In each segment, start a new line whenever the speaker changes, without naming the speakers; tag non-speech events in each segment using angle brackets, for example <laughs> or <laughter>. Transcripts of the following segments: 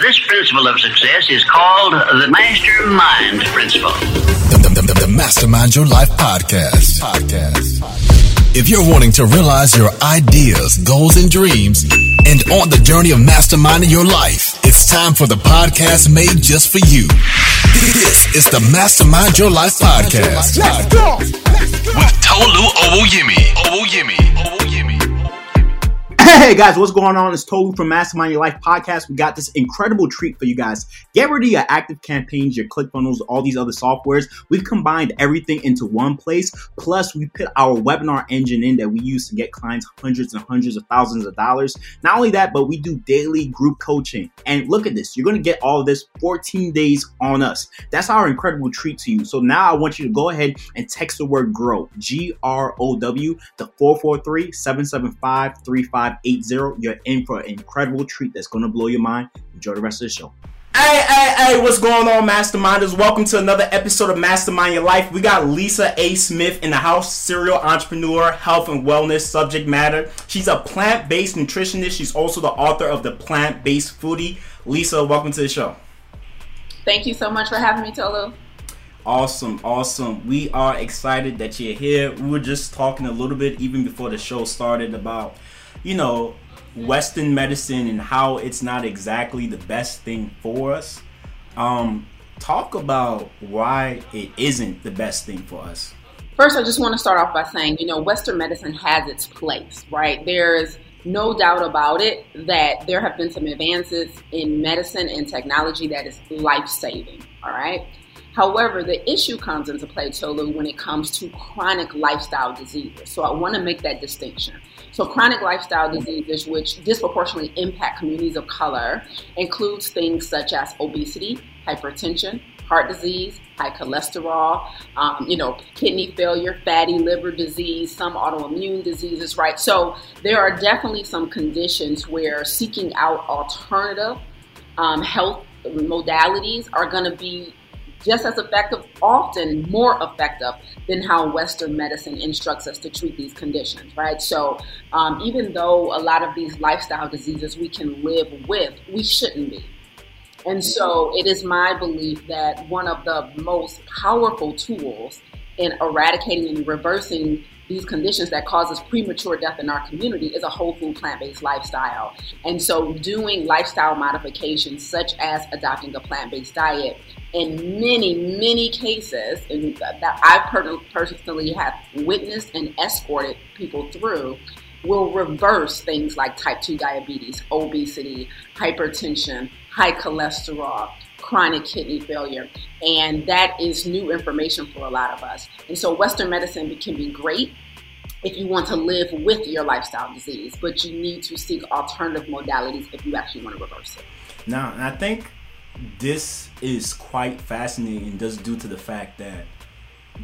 This principle of success is called the Mastermind Principle.
The, the, the, the Mastermind Your Life podcast. Podcast. If you're wanting to realize your ideas, goals, and dreams, and on the journey of masterminding your life, it's time for the podcast made just for you. This is the Mastermind Your Life podcast.
Let's go. With Tolu Owoyemi. Owoyemi. Owoyemi.
Hey guys, what's going on? It's Tolu from Mastermind Your Life podcast. We got this incredible treat for you guys. Get rid of your active campaigns, your ClickFunnels, all these other softwares. We've combined everything into one place. Plus, we put our webinar engine in that we use to get clients hundreds and hundreds of thousands of dollars. Not only that, but we do daily group coaching. And look at this, you're going to get all this 14 days on us. That's our incredible treat to you. So now I want you to go ahead and text the word GROW, G R O W, to 443 775 3580. You're in for an incredible treat that's going to blow your mind. Enjoy the rest of the show. Hey, hey, hey, what's going on, Masterminders? Welcome to another episode of Mastermind Your Life. We got Lisa A. Smith in the house, serial entrepreneur, health and wellness subject matter. She's a plant based nutritionist. She's also the author of The Plant Based Foodie. Lisa, welcome to the show.
Thank you so much for having me, Tolu.
Awesome, awesome. We are excited that you're here. We were just talking a little bit even before the show started about, you know, Western medicine and how it's not exactly the best thing for us. Um, talk about why it isn't the best thing for us.
First, I just want to start off by saying, you know, Western medicine has its place, right? There's no doubt about it that there have been some advances in medicine and technology that is life saving, all right? However, the issue comes into play, Tolu, when it comes to chronic lifestyle diseases. So I want to make that distinction. So chronic lifestyle diseases, which disproportionately impact communities of color, includes things such as obesity, hypertension, heart disease, high cholesterol, um, you know, kidney failure, fatty liver disease, some autoimmune diseases, right? So there are definitely some conditions where seeking out alternative um, health modalities are going to be just as effective, often more effective than how Western medicine instructs us to treat these conditions, right? So, um, even though a lot of these lifestyle diseases we can live with, we shouldn't be. And so, it is my belief that one of the most powerful tools in eradicating and reversing these conditions that causes premature death in our community is a whole food plant-based lifestyle. And so doing lifestyle modifications such as adopting a plant-based diet in many, many cases and that I personally have witnessed and escorted people through will reverse things like type 2 diabetes, obesity, hypertension, high cholesterol, chronic kidney failure. And that is new information for a lot of us. And so Western medicine can be great if you want to live with your lifestyle disease, but you need to seek alternative modalities if you actually want to reverse it.
Now, I think this is quite fascinating just due to the fact that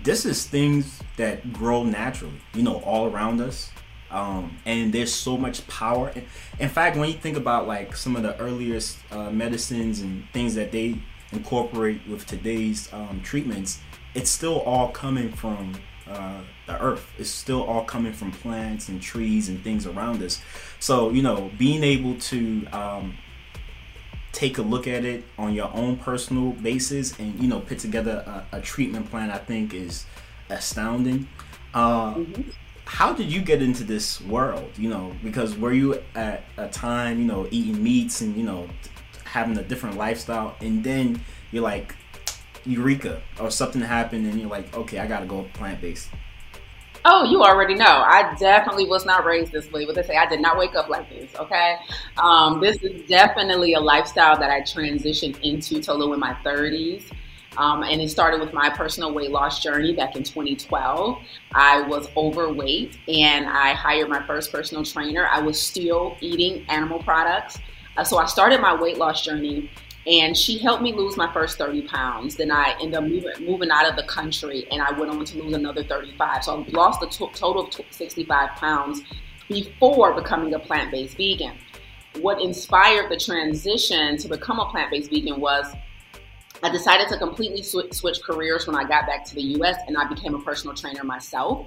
this is things that grow naturally, you know, all around us. Um, and there's so much power. In fact, when you think about like some of the earliest uh, medicines and things that they incorporate with today's um, treatments, it's still all coming from uh, the earth. It's still all coming from plants and trees and things around us. So, you know, being able to um, take a look at it on your own personal basis and, you know, put together a, a treatment plan, I think is astounding. Uh, mm-hmm how did you get into this world? You know, because were you at a time, you know, eating meats and you know, having a different lifestyle, and then you're like, eureka, or something happened, and you're like, okay, I gotta go plant based.
Oh, you already know. I definitely was not raised this way. What they say, I did not wake up like this. Okay, um, this is definitely a lifestyle that I transitioned into Tolu in my 30s. Um, and it started with my personal weight loss journey back in 2012. I was overweight and I hired my first personal trainer. I was still eating animal products. Uh, so I started my weight loss journey and she helped me lose my first 30 pounds. Then I ended up moving, moving out of the country and I went on to lose another 35. So I lost a t- total of 65 pounds before becoming a plant based vegan. What inspired the transition to become a plant based vegan was I decided to completely sw- switch careers when I got back to the US and I became a personal trainer myself.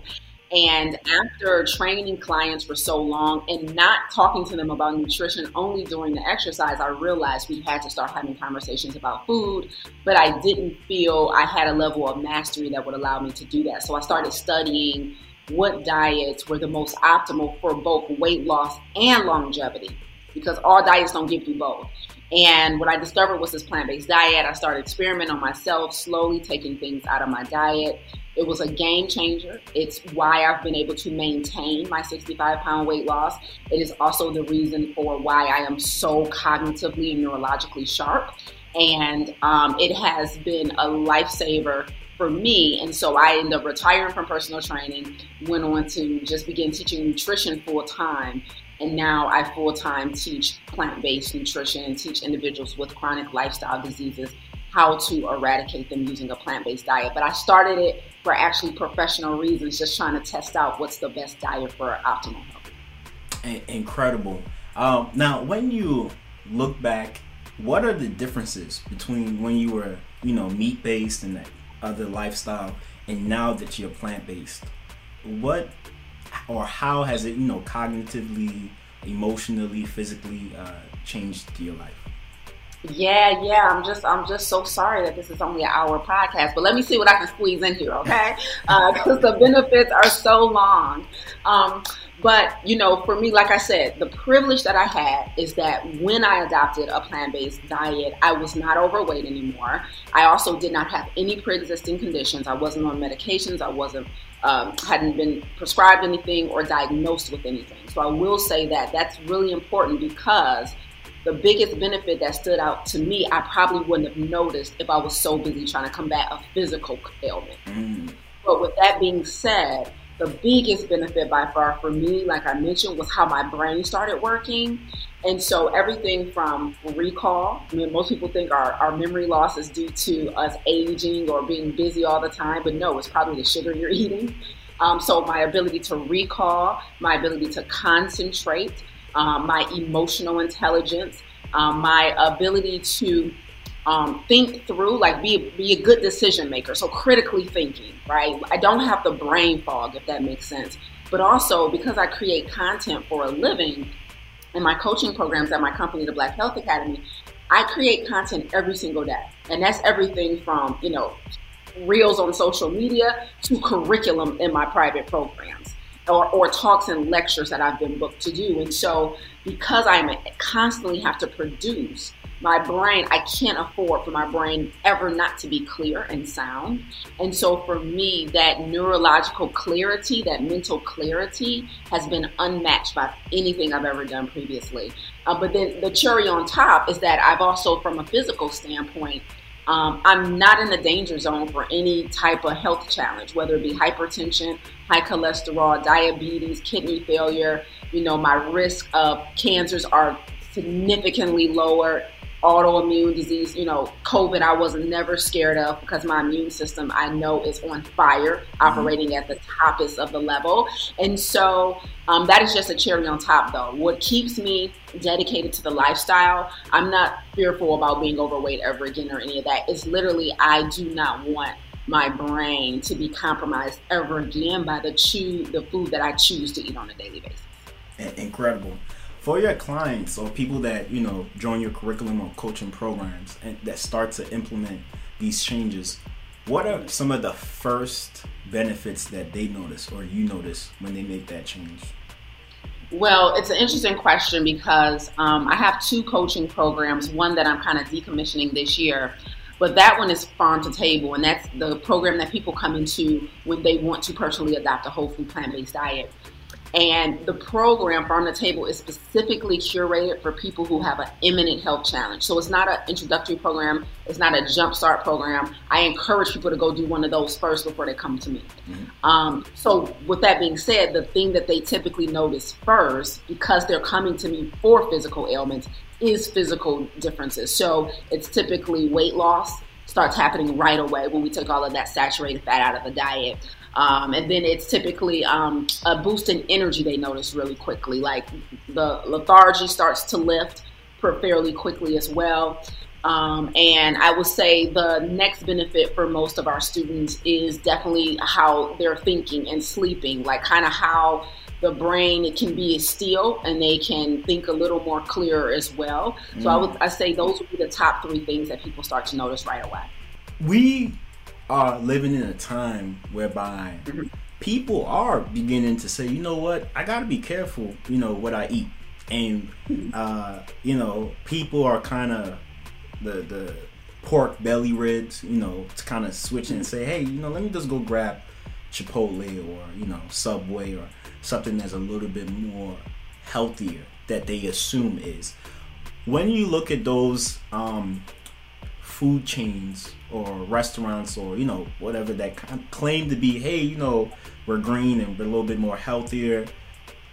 And after training clients for so long and not talking to them about nutrition only during the exercise, I realized we had to start having conversations about food, but I didn't feel I had a level of mastery that would allow me to do that. So I started studying what diets were the most optimal for both weight loss and longevity because all diets don't give you both. And what I discovered was this plant based diet. I started experimenting on myself, slowly taking things out of my diet. It was a game changer. It's why I've been able to maintain my 65 pound weight loss. It is also the reason for why I am so cognitively and neurologically sharp. And um, it has been a lifesaver for me. And so I ended up retiring from personal training, went on to just begin teaching nutrition full time. And now I full time teach plant based nutrition and teach individuals with chronic lifestyle diseases how to eradicate them using a plant based diet. But I started it for actually professional reasons, just trying to test out what's the best diet for optimal health.
Incredible. Um, now, when you look back, what are the differences between when you were, you know, meat based and other lifestyle, and now that you're plant based? What or how has it, you know, cognitively, emotionally, physically uh, changed your life?
Yeah, yeah. I'm just, I'm just so sorry that this is only an hour podcast. But let me see what I can squeeze in here, okay? Because <laughs> uh, the benefits are so long. Um, but you know, for me, like I said, the privilege that I had is that when I adopted a plant-based diet, I was not overweight anymore. I also did not have any pre-existing conditions. I wasn't on medications. I wasn't um, hadn't been prescribed anything or diagnosed with anything. So I will say that that's really important because the biggest benefit that stood out to me, I probably wouldn't have noticed if I was so busy trying to combat a physical ailment. Mm. But with that being said, the biggest benefit by far for me, like I mentioned, was how my brain started working. And so everything from recall, I mean, most people think our, our memory loss is due to us aging or being busy all the time, but no, it's probably the sugar you're <laughs> eating. Um, so my ability to recall, my ability to concentrate, um, my emotional intelligence, um, my ability to um, think through, like be be a good decision maker. So critically thinking, right? I don't have the brain fog, if that makes sense. But also because I create content for a living in my coaching programs at my company, the Black Health Academy, I create content every single day, and that's everything from you know reels on social media to curriculum in my private programs or, or talks and lectures that I've been booked to do. And so, because I constantly have to produce, my brain, I can't afford for my brain ever not to be clear and sound. And so for me, that neurological clarity, that mental clarity has been unmatched by anything I've ever done previously. Uh, but then the cherry on top is that I've also, from a physical standpoint, um, I'm not in the danger zone for any type of health challenge, whether it be hypertension, high cholesterol, diabetes, kidney failure. You know, my risk of cancers are significantly lower autoimmune disease, you know, COVID, I was never scared of because my immune system I know is on fire, mm-hmm. operating at the toppest of the level. And so um, that is just a cherry on top, though. What keeps me dedicated to the lifestyle, I'm not fearful about being overweight ever again or any of that. It's literally, I do not want my brain to be compromised ever again by the chew the food that I choose to eat on a daily basis.
Incredible for your clients or people that you know join your curriculum or coaching programs and that start to implement these changes what are some of the first benefits that they notice or you notice when they make that change?
Well it's an interesting question because um, i have two coaching programs one that i'm kind of decommissioning this year but that one is farm to table and that's the program that people come into when they want to personally adopt a whole food plant-based diet and the program Farm to Table is specifically curated for people who have an imminent health challenge. So it's not an introductory program, it's not a jumpstart program. I encourage people to go do one of those first before they come to me. Mm-hmm. Um, so, with that being said, the thing that they typically notice first, because they're coming to me for physical ailments, is physical differences. So, it's typically weight loss starts happening right away when we take all of that saturated fat out of the diet. Um, and then it's typically um, a boost in energy they notice really quickly. Like the lethargy starts to lift fairly quickly as well. Um, and I would say the next benefit for most of our students is definitely how they're thinking and sleeping, like kind of how the brain it can be still and they can think a little more clearer as well. So I would I say those would be the top three things that people start to notice right away.
we are living in a time whereby people are beginning to say, you know what, I got to be careful, you know, what I eat, and uh, you know, people are kind of the the pork belly ribs, you know, to kind of switch and say, hey, you know, let me just go grab Chipotle or you know Subway or something that's a little bit more healthier that they assume is. When you look at those um, food chains or restaurants or you know whatever that claim to be hey you know we're green and we're a little bit more healthier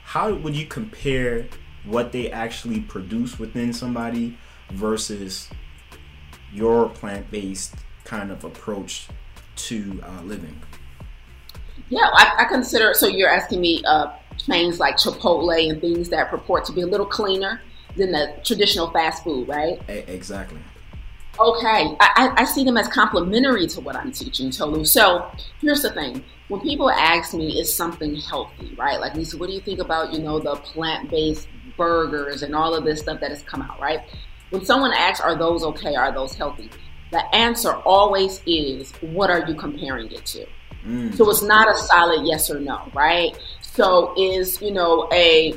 how would you compare what they actually produce within somebody versus your plant-based kind of approach to uh, living
Yeah, I, I consider. So you're asking me uh, chains like Chipotle and things that purport to be a little cleaner than the traditional fast food, right?
E- exactly
Okay, I, I- see them as complementary to what I'm teaching, Tolu. So here's the thing: when people ask me, "Is something healthy?" Right? Like, Lisa, what do you think about you know the plant-based burgers and all of this stuff that has come out? Right? When someone asks, "Are those okay? Are those healthy?" The answer always is, "What are you comparing it to?" Mm. So it's not a solid yes or no, right? So is you know a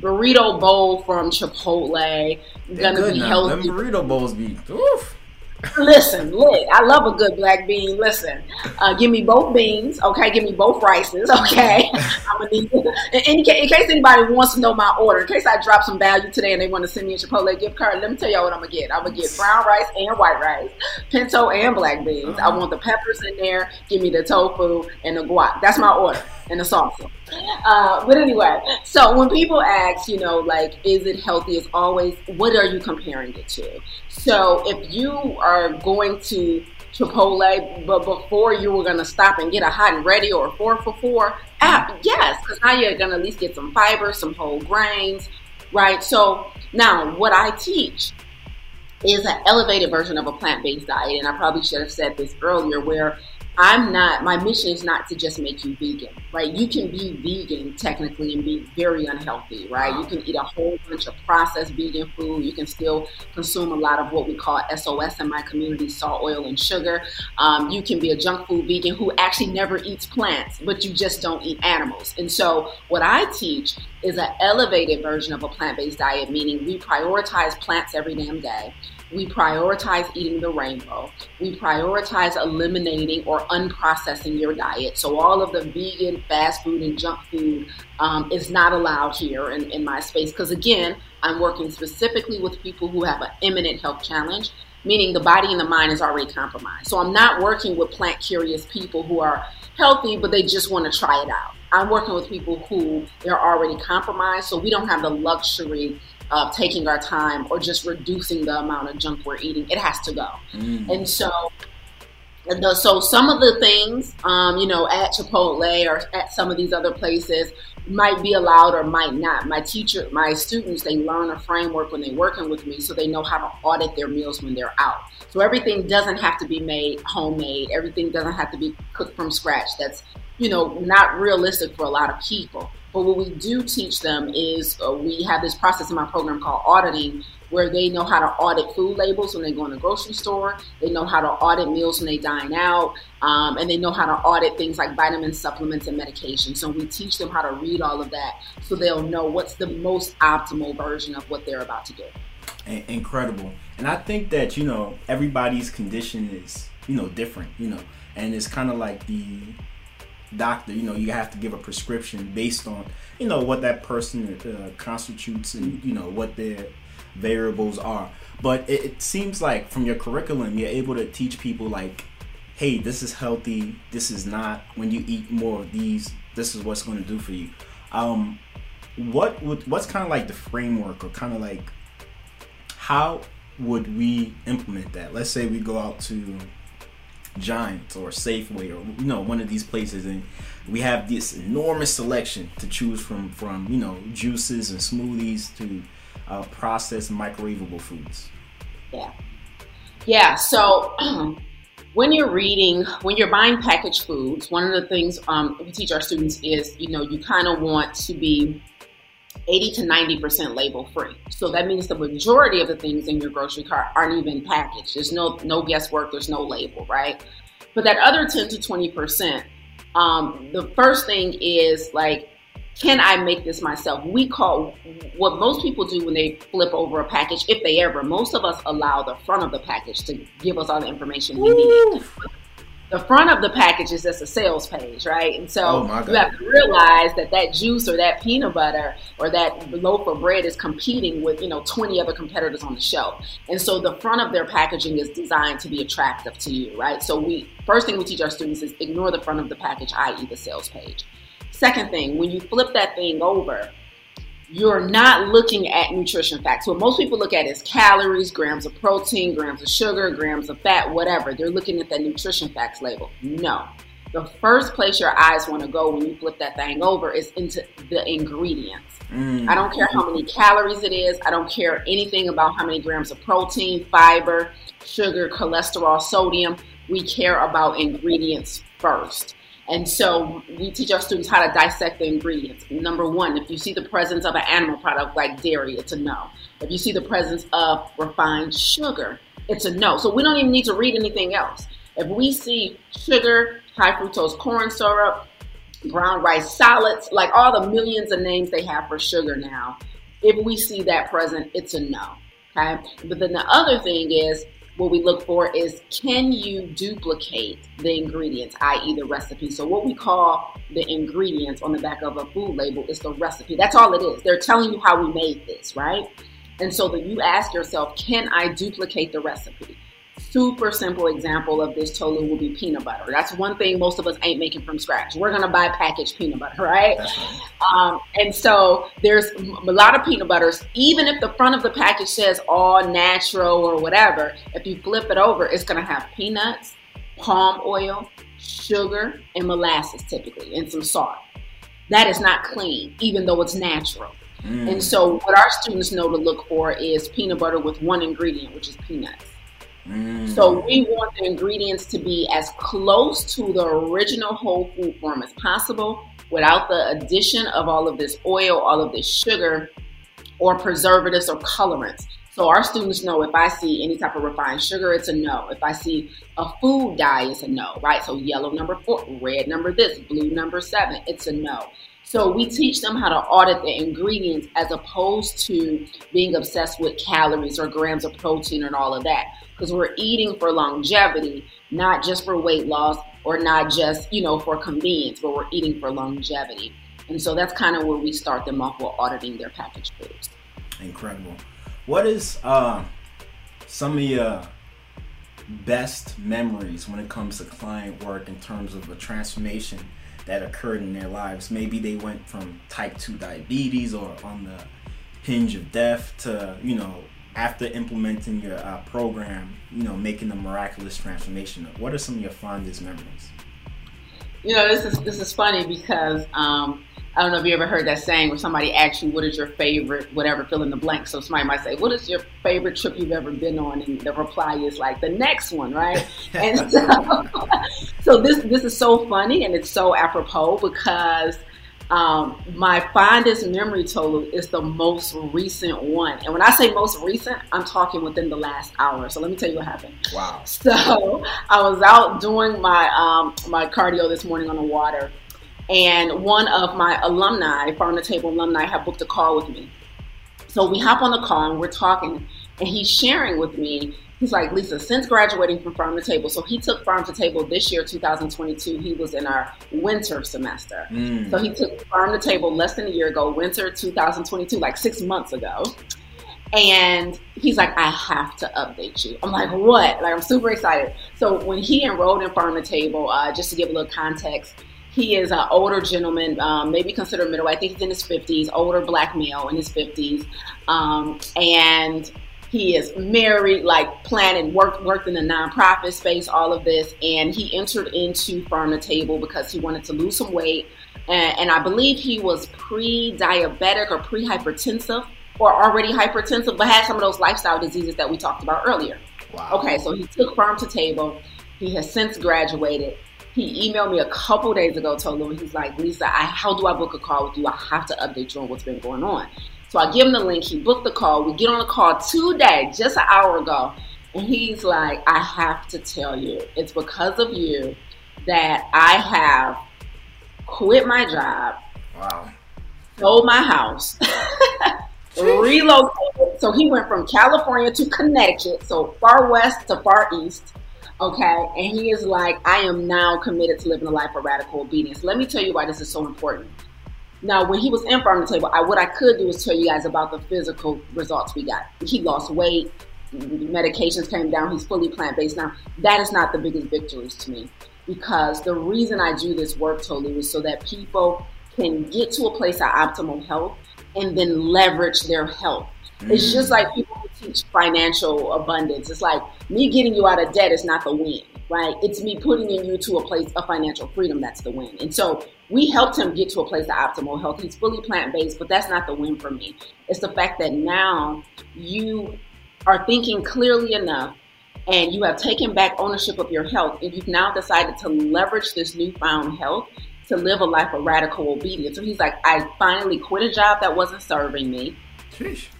burrito bowl from Chipotle gonna
good
be
now.
healthy?
Them burrito bowls be oof.
Listen, lit. I love a good black bean. Listen, uh, give me both beans, okay? Give me both rices, <laughs> okay? I'm gonna need. In, in, in case anybody wants to know my order, in case I drop some value today and they want to send me a Chipotle gift card, let me tell y'all what I'm gonna get. I'm gonna get brown rice and white rice, pinto and black beans. I want the peppers in there. Give me the tofu and the guac. That's my order and the salsa. Uh, but anyway, so when people ask, you know, like, is it healthy? It's always, what are you comparing it to? So if you are going to Chipotle, but before you were to stop and get a hot and ready or a four for four, ah, yes, because now you're to at least get some fiber, some whole grains, right? So now what I teach is an elevated version of a plant-based diet and i probably should have said this earlier where i'm not my mission is not to just make you vegan right? You can be vegan technically and be very unhealthy right? You can eat a whole bunch of processed vegan food. You can still consume a lot of what we call sos in my community salt oil and sugar. Um, you can be a junk food vegan who actually never eats plants but you just don't eat animals. And so what i teach is an elevated version of a plant-based diet meaning we prioritize plants every damn day we prioritize eating the rainbow. We prioritize eliminating or unprocessing your diet. So, all of the vegan, fast food, and junk food um, is not allowed here in, in my space. Because, again, I'm working specifically with people who have an imminent health challenge, meaning the body and the mind is already compromised. So, I'm not working with plant curious people who are healthy, but they just want to try it out. I'm working with people who they're already compromised, so we don't have the luxury of taking our time or just reducing the amount of junk we're eating. It has to go. And so, and the, so some of the things, um, you know, at Chipotle or at some of these other places might be allowed or might not. My teacher, my students, they learn a framework when they're working with me so they know how to audit their meals when they're out. So everything doesn't have to be made homemade. Everything doesn't have to be cooked from scratch. That's, you know, not realistic for a lot of people. But what we do teach them is uh, we have this process in my program called auditing, where they know how to audit food labels when they go in the grocery store. They know how to audit meals when they dine out, um, and they know how to audit things like vitamins, supplements, and medication. So we teach them how to read all of that, so they'll know what's the most optimal version of what they're about to do.
Incredible. And I think that you know everybody's condition is you know different, you know, and it's kind of like the doctor. You know, you have to give a prescription based on you know what that person uh, constitutes and you know what their variables are. But it, it seems like from your curriculum, you're able to teach people like, hey, this is healthy. This is not. When you eat more of these, this is what's going to do for you. Um, what would what's kind of like the framework or kind of like how would we implement that? Let's say we go out to Giants or Safeway or you know one of these places and we have this enormous selection to choose from from you know juices and smoothies to uh, processed microwavable foods.
Yeah. Yeah, so <clears throat> when you're reading, when you're buying packaged foods, one of the things um, we teach our students is, you know, you kind of want to be 80 to 90% label free. So that means the majority of the things in your grocery cart aren't even packaged. There's no no guesswork, there's no label, right? But that other 10 to 20%, um, the first thing is like, can I make this myself? We call what most people do when they flip over a package, if they ever, most of us allow the front of the package to give us all the information we need the front of the package is just a sales page, right? And so
Oh,
you have to realize that that juice or that peanut butter or that loaf of bread is competing with, you know, 20 other competitors on the shelf. And so the front of their packaging is designed to be attractive to you, right? So we first thing we teach our students is ignore the front of the package, i.e. the sales page. Second thing, when you flip that thing over, you're not looking at nutrition facts. What most people look at is calories, grams of protein, grams of sugar, grams of fat, whatever. They're looking at that nutrition facts label. No. The first place your eyes want to go when you flip that thing over is into the ingredients. Mm. I don't care how many calories it is. I don't care anything about how many grams of protein, fiber, sugar, cholesterol, sodium. We care about ingredients first. And so we teach our students how to dissect the ingredients. Number one, if you see the presence of an animal product like dairy, it's a no. If you see the presence of refined sugar, it's a no. So we don't even need to read anything else. If we see sugar, high fructose corn syrup, brown rice solids, like all the millions of names they have for sugar now, if we see that present, it's a no. Okay. But then the other thing is what we look for is can you duplicate the ingredients, i.e., the recipe? So, what we call the ingredients on the back of a food label is the recipe. That's all it is. They're telling you how we made this, right? And so then you ask yourself, can I duplicate the recipe? Super simple example of this tolu will be peanut butter. That's one thing most of us ain't making from scratch. We're gonna buy packaged peanut butter, right?
Right.
Um, and so there's a lot of peanut butters. Even if the front of the package says all natural or whatever, if you flip it over, it's gonna have peanuts, palm oil, sugar, and molasses typically, and some salt. That is not clean, even though it's natural. And so, what our students know to look for is peanut butter with one ingredient, which is peanuts. Mm. So, we want the ingredients to be as close to the original whole food form as possible without the addition of all of this oil, all of this sugar, or preservatives or colorants. So, our students know if I see any type of refined sugar, it's a no. If I see a food dye, it's a no, right? So, yellow number four, red number this, blue number seven, it's a no. So we teach them how to audit the ingredients as opposed to being obsessed with calories or grams of protein and all of that. Because we're eating for longevity, not just for weight loss or not just, you know, for convenience, but we're eating for longevity. And so that's kind of where we start them off with auditing their packaged foods.
Incredible. What is uh, some of your best memories when it comes to client work in terms of a transformation that occurred in their lives? Maybe they went from type 2 diabetes or on the hinge of death to, you know, after implementing your uh, program, you know, making a miraculous transformation. What are some of your fondest memories?
You know, this is this is funny because um, I don't know if you ever heard that saying where somebody asks you, "What is your favorite?" Whatever, fill in the blank. So somebody might say, "What is your favorite trip you've ever been on?" And the reply is like, "The next one," right? <laughs> and so, <laughs> so this this is so funny and it's so apropos because um, my fondest memory Tolu is the most recent one. And when I say most recent, I'm talking within the last hour. So let me tell you what happened.
Wow.
So <laughs> I was out doing my um, my cardio this morning on the water, and one of my alumni, Farm to Table alumni, had booked a call with me. So we hop on the call and we're talking, and he's sharing with me. He's like, Lisa, since graduating from Farm to Table, so he took Farm to Table this year, 2022. He was in our winter semester.
Mm.
So he took Farm to Table less than a year ago, winter 2022, like six months ago. And he's like, I have to update you. I'm like, what? Like, I'm super excited. So when he enrolled in Farm to Table, uh, just to give a little context, he is an older gentleman, um, maybe considered middle. I think he's in his 50s, older black male in his 50s. Um, and he is married, like planning, worked worked in the nonprofit space, all of this, and he entered into Farm to Table because he wanted to lose some weight, and, and I believe he was pre-diabetic or pre-hypertensive, or already hypertensive, but had some of those lifestyle diseases that we talked about earlier.
Wow.
Okay, so he took farm to table. He has since graduated. He emailed me a couple days ago, told him he's like, Lisa, I, how do I book a call with you? I have to update you on what's been going on. So I give him the link. He booked the call. We get on the call today, just an hour ago. And he's like, I have to tell you, it's because of you that I have quit my job,
Wow.
sold my house, <laughs> relocated. So he went from California to Connecticut, so far west to far east. Okay, and he is like, I am now committed to living a life of radical obedience. Let me tell you why this is so important. Now, when he was in farm to table, I, what I could do is tell you guys about the physical results we got. He lost weight, medications came down, he's fully plant based now. That is not the biggest victories to me because the reason I do this work, Tolu is so that people can get to a place of optimal health and then leverage their health. It's just like people who teach financial abundance. It's like me getting you out of debt is not the win, right? It's me putting in you to a place of financial freedom that's the win. And so we helped him get to a place of optimal health. He's fully plant based, but that's not the win for me. It's the fact that now you are thinking clearly enough and you have taken back ownership of your health and you've now decided to leverage this newfound health to live a life of radical obedience. So he's like, I finally quit a job that wasn't serving me.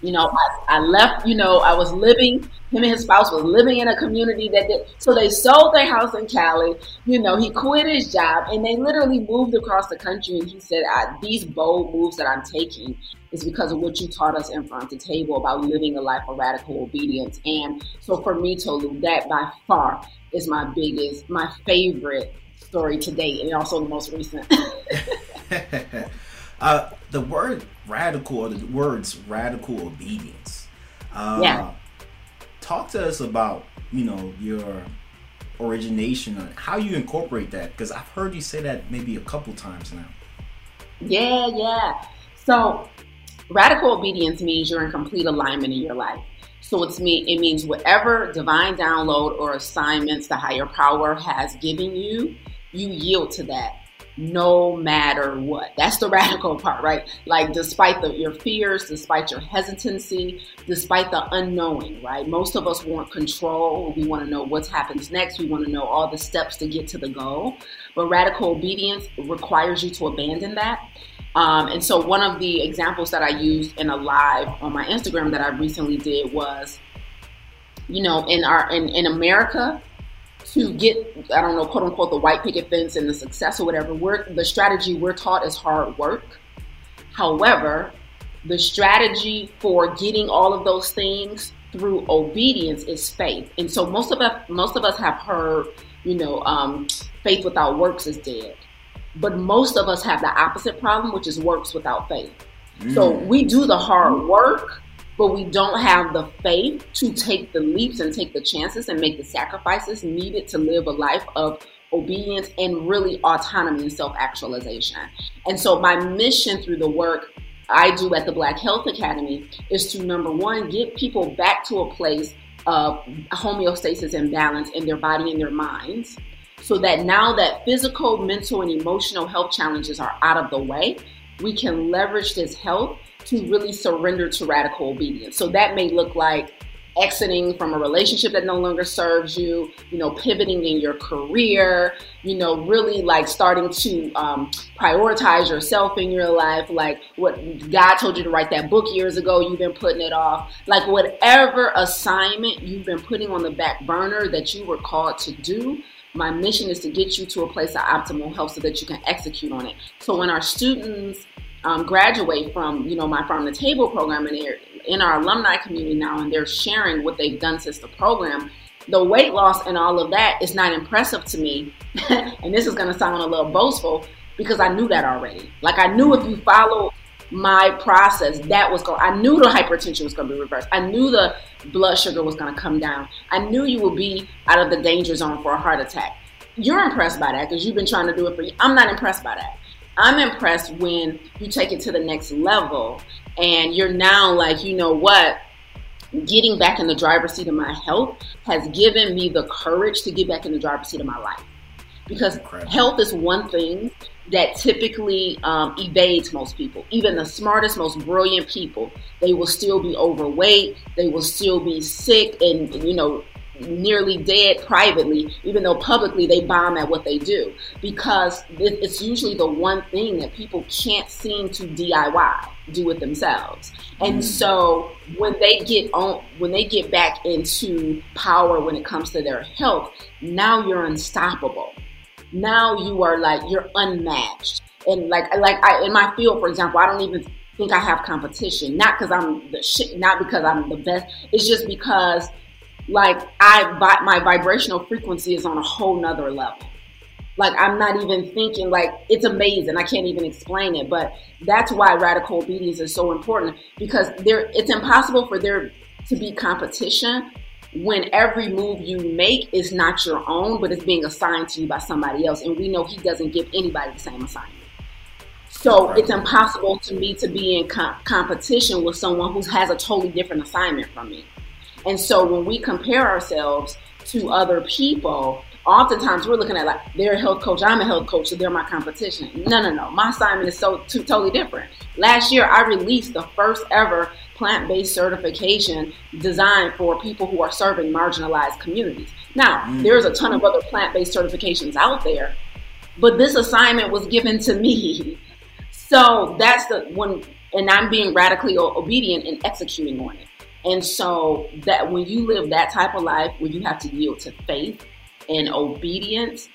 You know, I, I left, you know, I was living, him and his spouse was living in a community that did, so they sold their house in Cali. You know, he quit his job and they literally moved across the country. And he said, These bold moves that I'm taking is because of what you taught us in front of the table about living a life of radical obedience. And so for me, Tolu, that by far is my biggest, my favorite story to date, and also the most recent. <laughs> <laughs>
uh, the word radical or the words radical obedience. Uh,
Yeah.
Talk to us about you know your origination and how you incorporate that because I've heard you say that maybe a couple times now.
Yeah, yeah. So radical obedience means you're in complete alignment in your life. So it's me it means whatever divine download or assignments the higher power has given you, you yield to that no matter what. That's the <laughs> radical part, right? Like despite the, your fears, despite your hesitancy, despite the unknowing, right? Most of us want control. We want to know what happens next. We want to know all the steps to get to the goal. But radical obedience requires you to abandon that. Um, and so one of the examples that I used in a live on my Instagram that I recently did was, you know, in our in, in America, to get I don't know, quote unquote, the white picket fence and the success or whatever, we're the strategy we're taught is hard work. However, the strategy for getting all of those things through obedience is faith. And so most of us most of us have heard, you know, um, faith without works is dead. But most of us have the opposite problem, which is works without faith. So we do the hard work, but we don't have the faith to take the leaps and take the chances and make the sacrifices needed to live a life of obedience and really autonomy and self actualization. And so, my mission through the work I do at the Black Health Academy is to number one, get people back to a place of homeostasis and balance in their body and their minds. So that now that physical, mental, and emotional health challenges are out of the way, we can leverage this health to really surrender to radical obedience. So that may look like exiting from a relationship that no longer serves you, you know, pivoting in your career, you know, really like starting to um, prioritize yourself in your life, like what God told you to write that book years ago, you've been putting it off, like whatever assignment you've been putting on the back burner that you were called to do. My mission is to get you to a place of optimal health so that you can execute on it. So when our students um, graduate from, you know, my farm to table program and they're in our alumni community now and they're sharing what they've done since the program, the weight loss and all of that is not impressive to me. <laughs> and this is going to sound a little boastful because I knew that already. Like I knew if you follow my process, that was going. I knew the hypertension was going to be reversed. I knew the blood sugar was going to come down. I knew you would be out of the danger zone for a heart attack. You're impressed by that because you've been trying to do it for you. I'm not impressed by that. I'm impressed when you take it to the next level and you're now like, you know what? Getting back in the driver's seat of my health has given me the courage to get back in the driver's seat of my life. Because
Incredible.
health is one thing that typically um, evades most people. Even the smartest, most brilliant people, they will still be overweight. They will still be sick and, you know, nearly dead privately, even though publicly they bomb at what they do, because it's usually the one thing that people can't seem to DIY, do it themselves. And mm. so when they get on, when they get back into power when it comes to their health, now you're unstoppable. Now you are like you're unmatched. And like like I in my field, for example, I don't even think I have competition. Not because I'm the shit, not because I'm the best. It's just because like I my vibrational frequency is on a whole nother level. Like I'm not even thinking like it's amazing. I can't even explain it, but that's why radical obedience is so important because there it's impossible for there to be competition when every move you make is not your own, but it's being assigned to you by somebody else. And we know he doesn't give anybody the same assignment. So it's impossible to me to be in com- competition with someone who has a totally different assignment from me. And so when we compare ourselves to other people, oftentimes we're looking at like they're a health coach, I'm a health coach, so they're my competition. No, no, no. My assignment is so too, totally different. Last year, I released the first ever plant-based certification designed for people who are serving marginalized communities. Now, mm. there's a ton of other plant-based certifications out there, but this assignment was given to me. <laughs> So that's the one, and I'm being radically obedient and executing on it. And so that when you live that type of life where you have to yield to faith and obedience,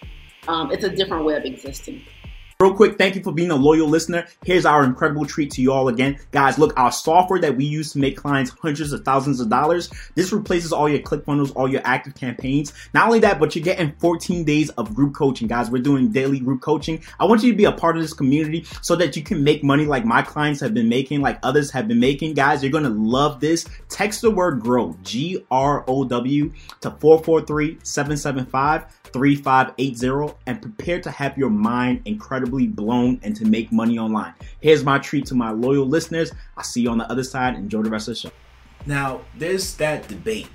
um, it's a different way of existing.
Real quick, thank you for being a loyal listener. Here's our incredible treat to you all again. Guys, look, our software that we use to make clients hundreds of thousands of dollars, this replaces all your ClickFunnels, all your active campaigns. Not only that, but you're getting 14 days of group coaching, guys. We're doing daily group coaching. I want you to be a part of this community so that you can make money like my clients have been making, like others have been making. Guys, you're to love this. Text the word GROW, G R O W, to 443 775 3580 and prepare to have your mind blown and to make money online. Here's my treat to my loyal listeners. I'll see you on the other side. Enjoy the rest of the show. Now, there's that debate,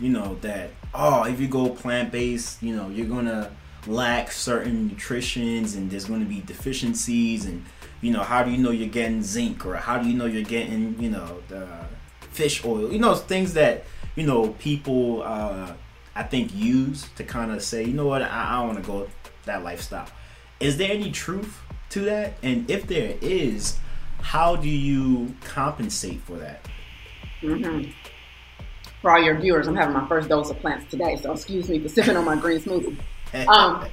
you know, that, oh, if you go plant based, you know, you're going to lack certain nutritions and there's going to be deficiencies. And, you know, how do you know you're getting zinc or how do you know you're getting, you know, the fish oil? You know, things that, you know, people, uh, I think use to kind of say, you know what, I, I want to go that lifestyle. Is there any truth to that? And if there is, how do you compensate for that?
Mm-hmm. For all your viewers, I'm having my first dose of plants today, so excuse me for sipping on my green smoothie. Um,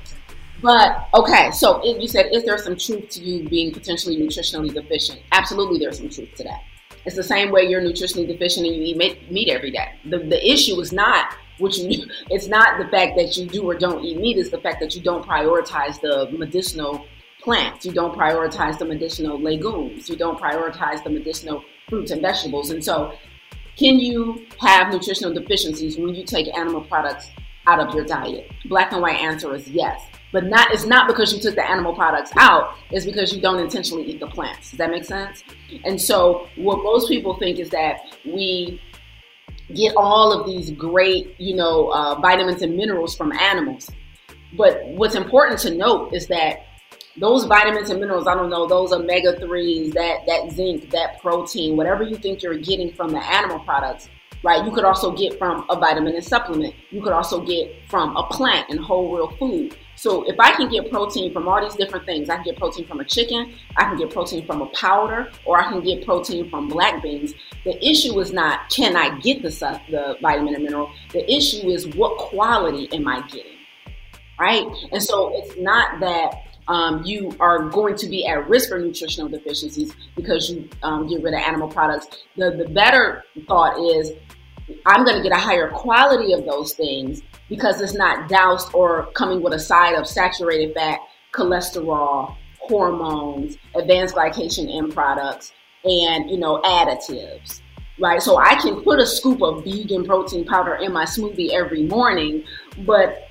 but okay, so it, you said, is there some truth to you being potentially nutritionally deficient? Absolutely, there's some truth to that. It's the same way you're nutritionally deficient and you eat meat, meat every day. The, the issue is not which you, it's not the fact that you do or don't eat meat, it's the fact that you don't prioritize the medicinal plants, you don't prioritize the medicinal legumes, you don't prioritize the medicinal fruits and vegetables. And so, can you have nutritional deficiencies when you take animal products out of your diet? Black and white answer is yes. But not it's not because you took the animal products out, it's because you don't intentionally eat the plants. Does that make sense? And so what most people think is that we get all of these great, you know, uh, vitamins and minerals from animals. But what's important to note is that those vitamins and minerals, I don't know, those omega 3s, that, that zinc, that protein, whatever you think you're getting from the animal products, right? You could also get from a vitamin and supplement. You could also get from a plant and whole real food. So if I can get protein from all these different things, I can get protein from a chicken, I can get protein from a powder, or I can get protein from black beans. The issue is not can I get the the vitamin and mineral. The issue is what quality am I getting, right? And so it's not that um, you are going to be at risk for nutritional deficiencies because you um, get rid of animal products. The the better thought is I'm going to get a higher quality of those things because it's not doused or coming with a side of saturated fat, cholesterol, hormones, advanced glycation end products, and you know additives. Right, so I can put a scoop of vegan protein powder in my smoothie every morning, but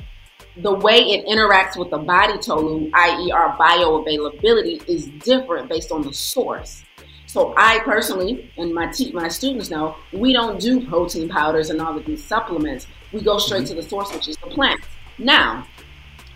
the way it interacts with the body tolu, i.e., our bioavailability, is different based on the source. So I personally, and my te- my students know, we don't do protein powders and all of these supplements. We go straight mm-hmm. to the source, which is the plant. Now,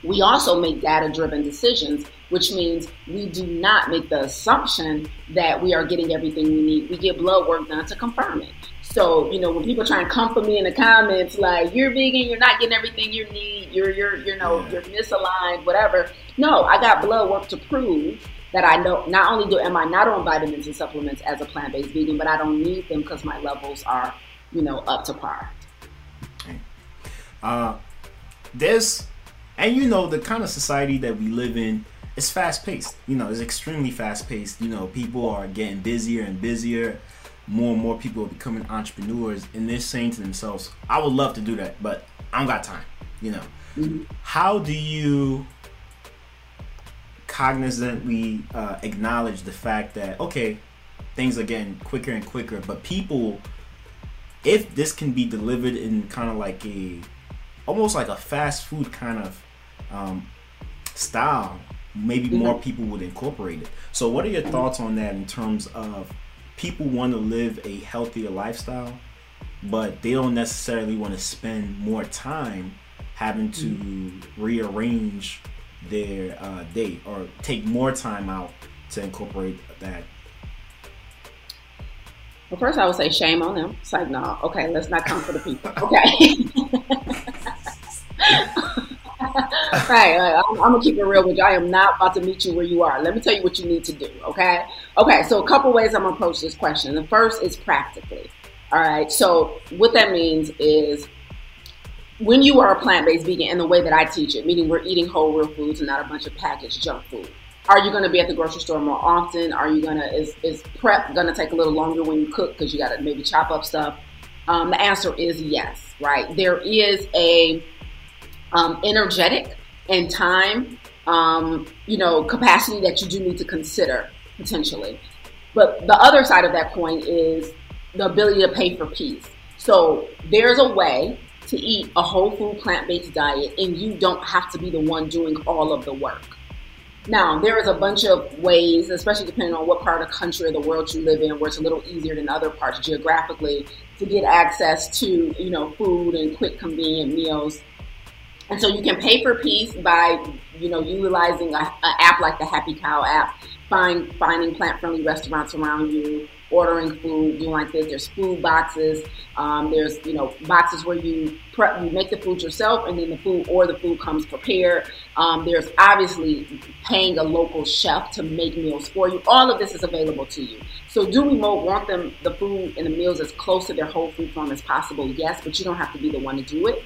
we also make data driven decisions, which means we do not make the assumption that we are getting everything we need. We get blood work done to confirm it. So, you know, when people try and come for me in the comments, like you're vegan, you're not getting everything you need, you're you're you know, you're misaligned, whatever. No, I got blood work to prove that I know not only do am I not on vitamins and supplements as a plant-based vegan, but I don't need them because my levels are, you know, up to par.
Uh, there's, and you know, the kind of society that we live in is fast paced. You know, it's extremely fast paced. You know, people are getting busier and busier. More and more people are becoming entrepreneurs, and they're saying to themselves, "I would love to do that, but I don't got time." You know, how do you cognizantly uh, acknowledge the fact that okay, things are getting quicker and quicker, but people, if this can be delivered in kind of like a almost like a fast food kind of um, style, maybe more people would incorporate it. So, what are your thoughts on that in terms of people want to live a healthier lifestyle, but they don't necessarily want to spend more time having to rearrange their uh, day or take more time out to incorporate that?
Well, first I would say shame on them. It's like, no, okay, let's not come for the people. <laughs> Okay. <laughs> right, right. I'm, I'm gonna keep it real with you. I am not about to meet you where you are. Let me tell you what you need to do. Okay. Okay. So a couple ways I'm gonna approach this question. The first is practically. All right. So what that means is when you are a plant-based vegan in the way that I teach it, meaning we're eating whole real foods and not a bunch of packaged junk food. Are you going to be at the grocery store more often? Are you going to is is prep going to take a little longer when you cook because you got to maybe chop up stuff? Um, the answer is yes. Right? There is a um, energetic and time, um, you know, capacity that you do need to consider potentially. But the other side of that coin is the ability to pay for peace. So there's a way to eat a whole food plant based diet, and you don't have to be the one doing all of the work. Now, there is a bunch of ways, especially depending on what part of the country or the world you live in, where it's a little easier than other parts geographically to get access to, you know, food and quick, convenient meals. And so you can pay for peace by, you know, utilizing an app like the Happy Cow app, find finding plant-friendly restaurants around you, ordering food, doing like this. There's food boxes. Um, there's you know boxes where you prep, you make the food yourself, and then the food or the food comes prepared. Um, there's obviously paying a local chef to make meals for you. All of this is available to you. So do we want them the food and the meals as close to their whole food form as possible? Yes, but you don't have to be the one to do it.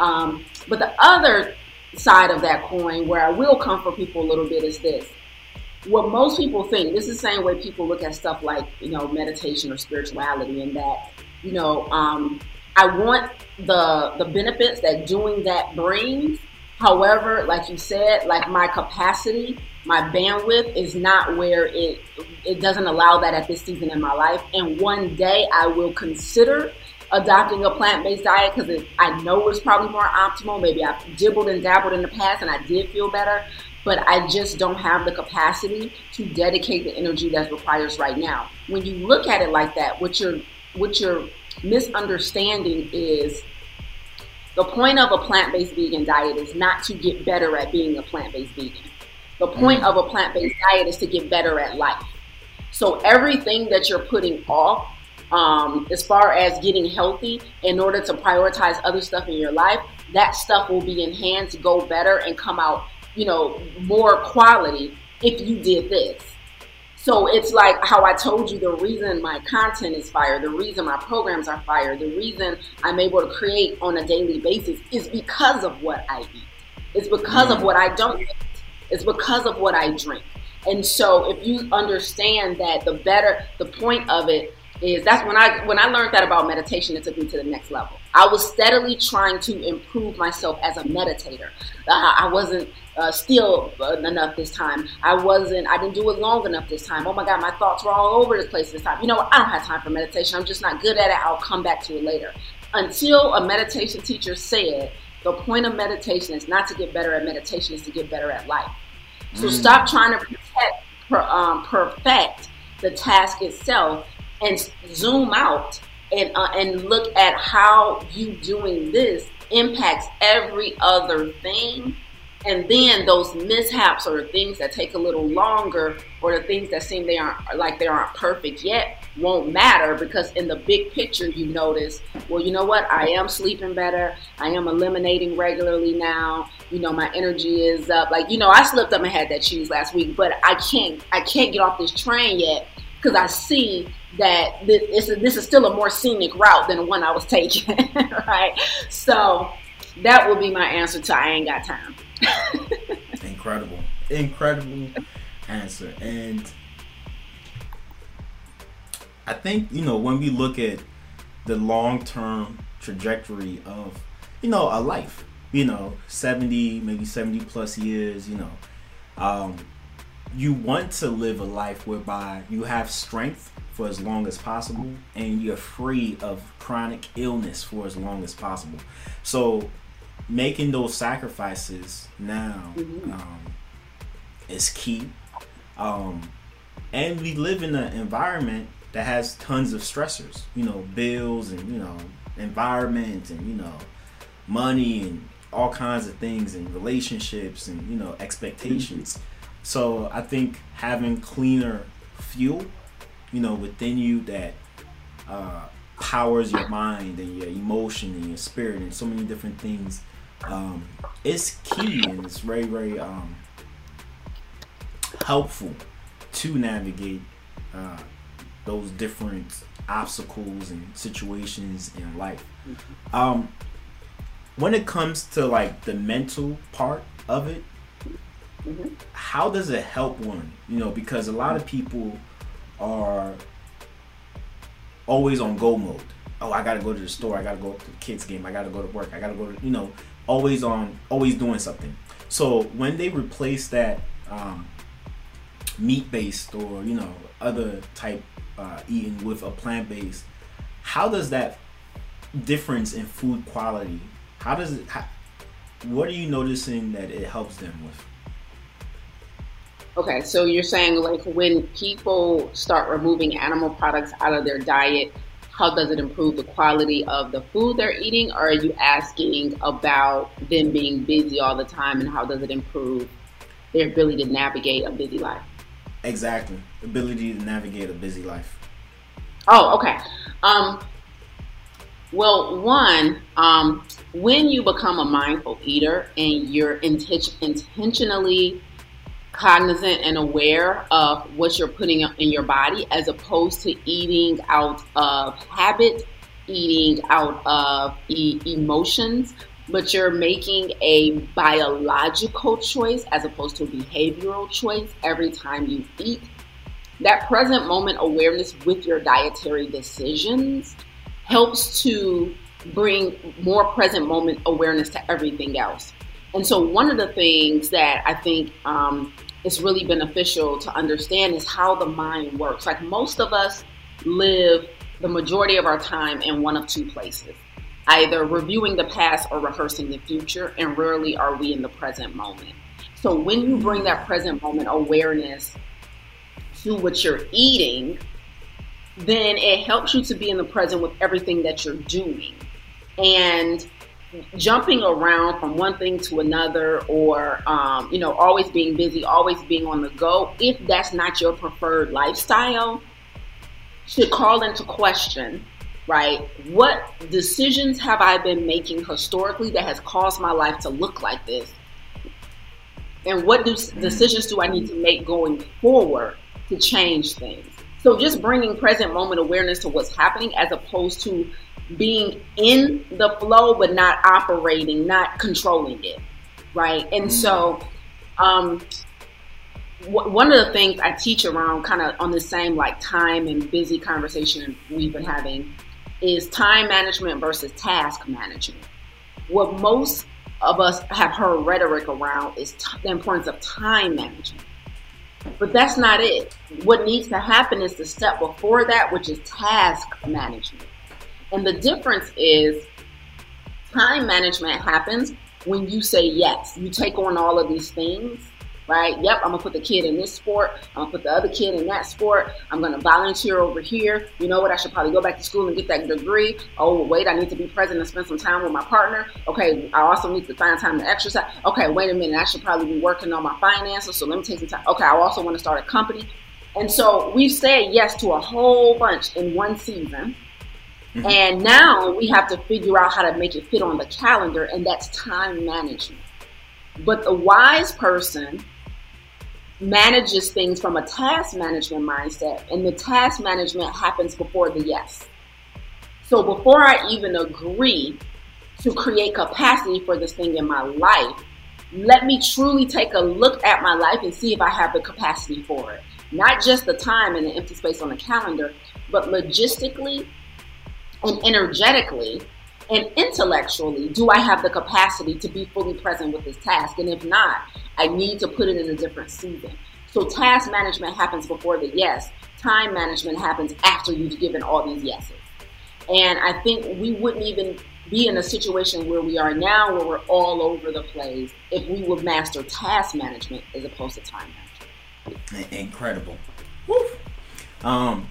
Um, but the other side of that coin, where I will comfort people a little bit, is this what most people think this is the same way people look at stuff like you know meditation or spirituality and that you know um, i want the the benefits that doing that brings. However like you said like my capacity my bandwidth is not where it it doesn't allow that at this season in my life. And one day i will consider adopting a plant-based diet because i know it's probably more optimal. Maybe i've dibbled and dabbled in the past and i did feel better but I just don't have the capacity to dedicate the energy that's required right now. When you look at it like that, what you're what you're misunderstanding is the point of a plant-based vegan diet is not to get better at being a plant-based vegan. The point of a plant-based diet is to get better at life. So everything that you're putting off um, as far as getting healthy in order to prioritize other stuff in your life, that stuff will be enhanced, go better, and come out you know, more quality if you did this. So it's like how I told you the reason my content is fire, the reason my programs are fire, the reason I'm able to create on a daily basis is because of what I eat. It's because of what I don't eat. It's because of what I drink. And so if you understand that the better the point of it is that's when I when I learned that about meditation it took me to the next level. I was steadily trying to improve myself as a meditator. Uh, I wasn't uh, still enough this time. I wasn't. I didn't do it long enough this time. Oh my God, my thoughts were all over the place this time. You know, I don't have time for meditation. I'm just not good at it. I'll come back to it later. Until a meditation teacher said, the point of meditation is not to get better at meditation, is to get better at life. So mm. stop trying to protect, per, um, perfect the task itself and zoom out and uh, and look at how you doing this impacts every other thing. And then those mishaps or things that take a little longer or the things that seem they aren't like they aren't perfect yet won't matter because in the big picture you notice well you know what? I am sleeping better. I am eliminating regularly now. You know my energy is up. Like you know i slipped up and had that cheese last week but i can't i can't get off this train yet because i see that this, this is still a more scenic route than the one i was taking <laughs> right? So that will be my answer to i ain't got time. <laughs>
Incredible. Incredible answer. And I think you know when we look at the long term trajectory of you know a life, you know seventy maybe seventy plus years, you know, um, you want to live a life whereby you have strength for as long as possible and you're free of chronic illness for as long as possible. So making those sacrifices now
Mm-hmm.
um, is key. Um, and we live in an environment that has tons of stressors, you know, bills and, you know, environment and, you know, money and all kinds of things and relationships and, you know, expectations. So I think having cleaner fuel, you know, within you that uh, powers your mind and your emotion and your spirit and so many different things um, is key and it's very, very um, helpful to navigate uh, those different obstacles and situations in life. Um, when it comes to like the mental part of it, how does it help one? You know, because a lot of people are always on go mode. Oh, I gotta go to the store. I gotta go to the kids' game. I gotta go to work. I gotta go to you know, always on, always doing something. So when they replace that um, meat based or you know other type uh, eating with a plant based, how does that difference in food quality? How does it? How, what are you noticing that it helps them with?
Okay, so you're saying like when people start removing animal products out of their diet, how does it improve the quality of the food they're eating? Or are you asking about them being busy all the time and how does it improve their ability to navigate a busy life?
Exactly, ability to navigate a busy life.
Oh, okay. Um, well, one, um, when you become a mindful eater and you're inten- intentionally cognizant and aware of what you're putting in your body as opposed to eating out of habit, eating out of e- emotions, but you're making a biological choice as opposed to a behavioral choice every time you eat. That present moment awareness with your dietary decisions helps to bring more present moment awareness to everything else. And so, one of the things that I think um, is really beneficial to understand is how the mind works. Like most of us live the majority of our time in one of two places either reviewing the past or rehearsing the future, and rarely are we in the present moment. So, when you bring that present moment awareness to what you're eating, then it helps you to be in the present with everything that you're doing. And jumping around from one thing to another or um, you know always being busy always being on the go if that's not your preferred lifestyle should call into question right? What decisions have i been making historically that has caused my life to look like this? And what do decisions do i need to make going forward to change things? So just bringing present moment awareness to what's happening as opposed to being in the flow but not operating, not controlling it, right? And so, um, w- one of the things I teach around, kind of on the same like time and busy conversation we've been having, is time management versus task management. What most of us have heard rhetoric around is t- the importance of time management. But that's not it. What needs to happen is the step before that, which is task management. And the difference is time management happens when you say yes. You take on all of these things, right? Yep, I'm gonna put the kid in this sport. I'm gonna put the other kid in that sport. I'm gonna volunteer over here. You know what? I should probably go back to school and get that degree. Oh, wait, I need to be present and spend some time with my partner. Okay, I also need to find time to exercise. Okay, wait a minute, I should probably be working on my finances. So let me take some time. Okay, I also want to start a company And so we've said yes to a whole bunch in one season. Mm-hmm. And now we have to figure out how to make it fit on the calendar, and that's time management. But the wise person manages things from a task management mindset, and the task management happens before the yes. So before I even agree to create capacity for this thing in my life, let me truly take a look at my life and see if I have the capacity for it. Not just the time and the empty space on the calendar, but logistically and energetically and intellectually, do I have the capacity to be fully present with this task? And if not, I need to put it in a different season. So task management happens before the yes. Time management happens after you've given all these yeses. And I think we wouldn't even be in a situation where we are now, where we're all over the place, if we would master task management as opposed to time
management. Incredible. Woo. Um,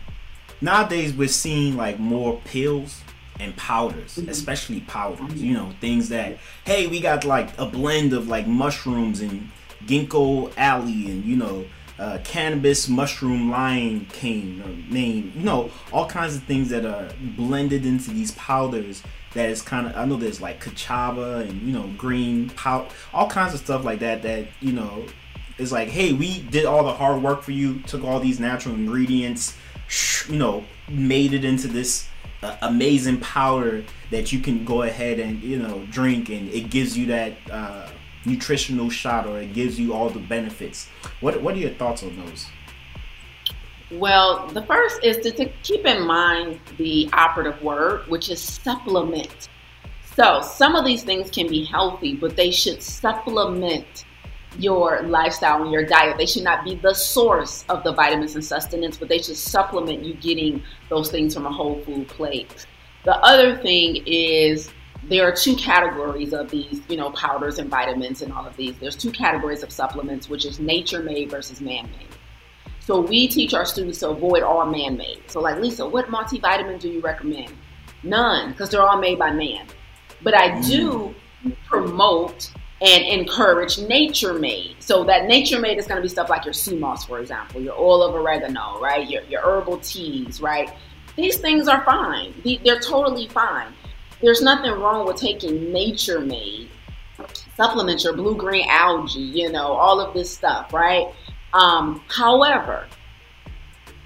nowadays we're seeing like more pills and powders, mm-hmm. especially powders. You know, things that hey, we got like a blend of like mushrooms and ginkgo alley and you know uh, cannabis mushroom lion cane uh, name you know all kinds of things that are blended into these powders that is kind of I know there's like Ka'Chava and you know green pow all kinds of stuff like that that you know is like hey we did all the hard work for you took all these natural ingredients you know made it into this uh, amazing powder that you can go ahead and you know drink and it gives you that uh, nutritional shot or it gives you all the benefits. What what are your thoughts on those?
Well, the first is to, to keep in mind the operative word, which is supplement. So, some of these things can be healthy, but they should supplement your lifestyle and your diet. They should not be the source of the vitamins and sustenance, but they should supplement you getting those things from a whole food plate. The other thing is there are two categories of these, you know, powders and vitamins and all of these. There's two categories of supplements, which is nature made versus man made. So we teach our students to avoid all man made. So, like, Lisa, what multivitamin do you recommend? None, because they're all made by man. But I do mm. promote and encourage nature made. So that nature made is going to be stuff like your sea moss, for example, your oil of oregano, right? Your, your herbal teas, right? These things are fine. They're totally fine there's nothing wrong with taking nature made supplements, your blue green algae, you know, all of this stuff, right? Um, however,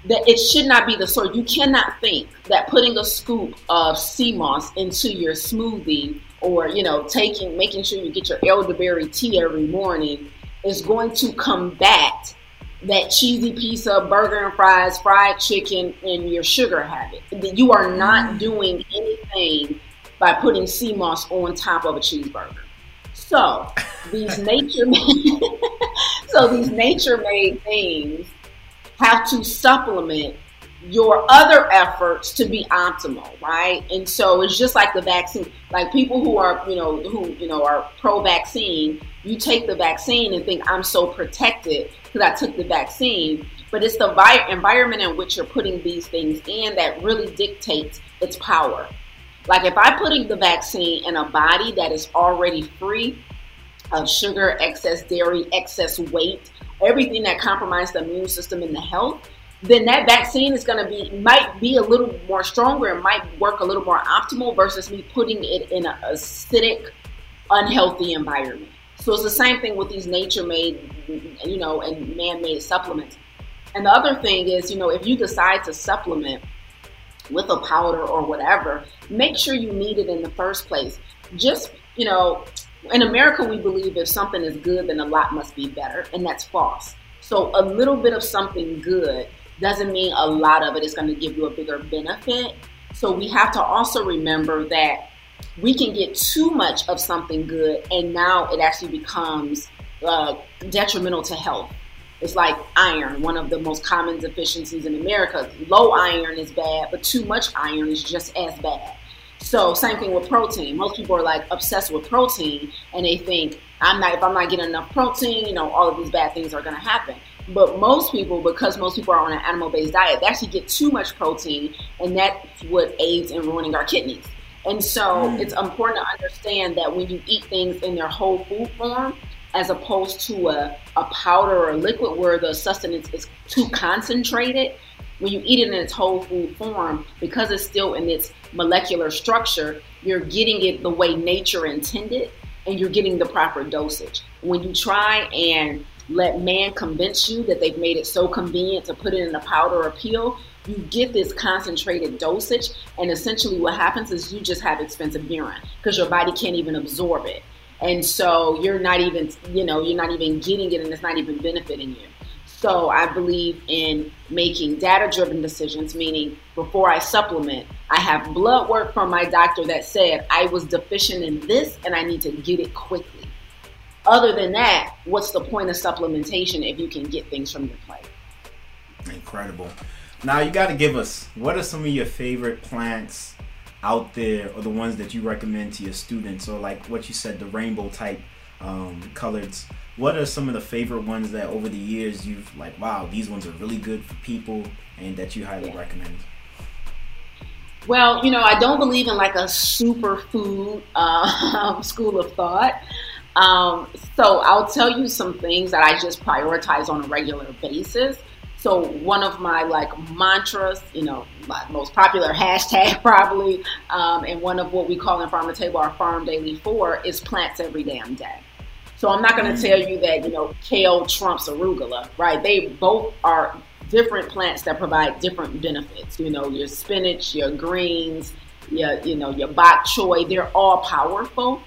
that it should not be the sort. You cannot think that putting a scoop of sea moss into your smoothie or you know taking making sure you get your elderberry tea every morning is going to combat that cheesy piece of burger and fries, fried chicken, and your sugar habit. That You are not mm. doing anything by putting sea moss on top of a cheeseburger. So <laughs> these nature made, <laughs> so these nature made things have to supplement your other efforts to be optimal, right? And so it's just like the vaccine. Like people who are, you know, who you know are pro-vaccine, you take the vaccine and think I'm so protected because I took the vaccine. But it's the vi- environment in which you're putting these things in that really dictates its power. Like if I'm putting the vaccine in a body that is already free of sugar, excess dairy, excess weight, everything that compromises the immune system and the health, then that vaccine is going to be might be a little more stronger and might work a little more optimal versus me putting it in an acidic, unhealthy environment. So it's the same thing with these nature-made, you know, and man-made supplements. And the other thing is, you know, if you decide to supplement with a powder or whatever, make sure you need it in the first place. Just, you know, in America, we believe if something is good, then a lot must be better, and that's false. So a little bit of something good doesn't mean a lot of it is going to give you a bigger benefit. So we have to also remember that we can get too much of something good, and now it actually becomes uh, detrimental to health. It's like iron, one of the most common deficiencies in America. Low iron is bad, but too much iron is just as bad. So same thing with protein. Most people are like obsessed with protein and they think I'm not if I'm not getting enough protein, you know, all of these bad things are gonna happen. But most people, because most people are on an animal based diet, they actually get too much protein and that's what aids in ruining our kidneys. And so mm. it's important to understand that when you eat things in their whole food form, as opposed to a, a powder or a liquid where the sustenance is too concentrated. When you eat it in its whole food form, because it's still in its molecular structure, you're getting it the way nature intended and you're getting the proper dosage. When you try and let man convince you that they've made it so convenient to put it in a powder or pill, you get this concentrated dosage, and essentially what happens is you just have expensive urine because your body can't even absorb it. And so you're not even, you know, you're not even getting it and it's not even benefiting you. So I believe in making data driven decisions, meaning before I supplement, I have blood work from my doctor that said I was deficient in this and I need to get it quickly. Other than that, what's the point of supplementation if you can get things from your plate?
Incredible. Now you got to give us what are some of your favorite plants out there, or the ones that you recommend to your students, or like what you said, the rainbow type um, colors. What are some of the favorite ones that over the years you've like, wow, these ones are really good for people, and that you highly yeah. recommend?
Well, you know, I don't believe in like a superfood uh, <laughs> school of thought. Um, so I'll tell you some things that I just prioritize on a regular basis. So one of my like mantras, you know, my most popular <laughs> hashtag probably, um, and one of what we call in Farm to Table our Farm Daily Four is plants every damn day. So I'm not going to tell you that you know kale trumps arugula, right? They both are different plants that provide different benefits. You know, your spinach, your greens, your you know your bok choy, they're all powerful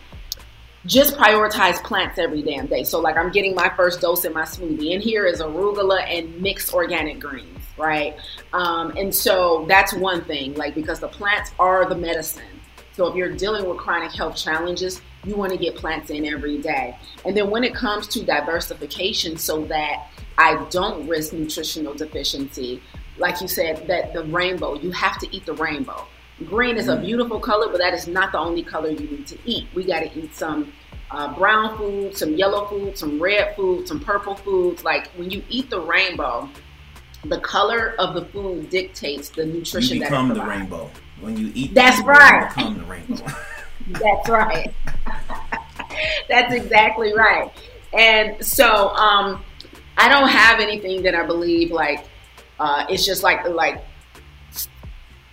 just prioritize plants every damn day. So, like, I'm getting my first dose in my smoothie, and here is arugula and mixed organic greens, right? Um, and so that's one thing, like, because the plants are the medicine. So, if you're dealing with chronic health challenges, you want to get plants in every day. And then when it comes to diversification, so that I don't risk nutritional deficiency, like you said, that the rainbow, you have to eat the rainbow Green is a mm. beautiful color, but that is not the only color you need to eat. We got to eat some uh, brown food, some yellow food, some red food, some purple foods. Like when you eat the rainbow, the color of the food dictates the nutrition that
you become the rainbow. When you eat,
that's
rainbow,
right.
You become the rainbow. <laughs> <laughs>
that's right. that's exactly right. And so, um, I don't have anything that I believe like uh, it's just like like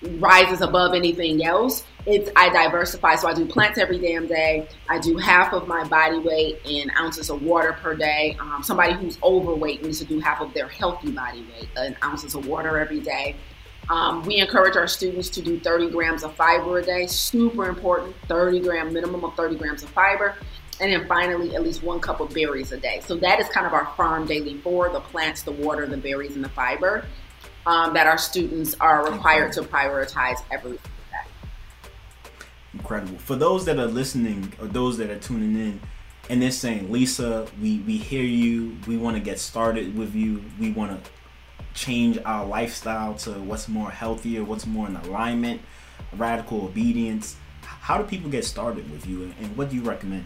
rises above anything else. It's I diversify, so I do plants every damn day. I do half of my body weight in ounces of water per day. Um, somebody who's overweight needs to do half of their healthy body weight in ounces of water every day. Um, we encourage our students to do 30 grams of fiber a day. Super important. 30 gram minimum of 30 grams of fiber. And then finally, at least one cup of berries a day. So that is kind of our farm daily for the plants, the water, the berries, and the fiber um, that our students are required to prioritize every day.
Incredible. For those that are listening or those that are tuning in and they're saying, Lisa, we, we hear you, we want to get started with you, we want to change our lifestyle to what's more healthier, what's more in alignment, radical obedience. How do people get started with you and what do you recommend?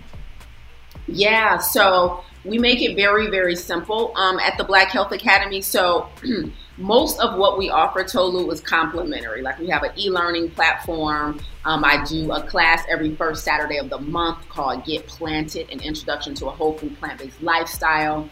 Yeah, so we make it very, very simple um, at the Black Health Academy. So <clears throat> most of what we offer Tolu is complimentary. Like we have an e-learning platform. Um, I do a class every first Saturday of the month called Get Planted, an introduction to a whole food plant-based lifestyle.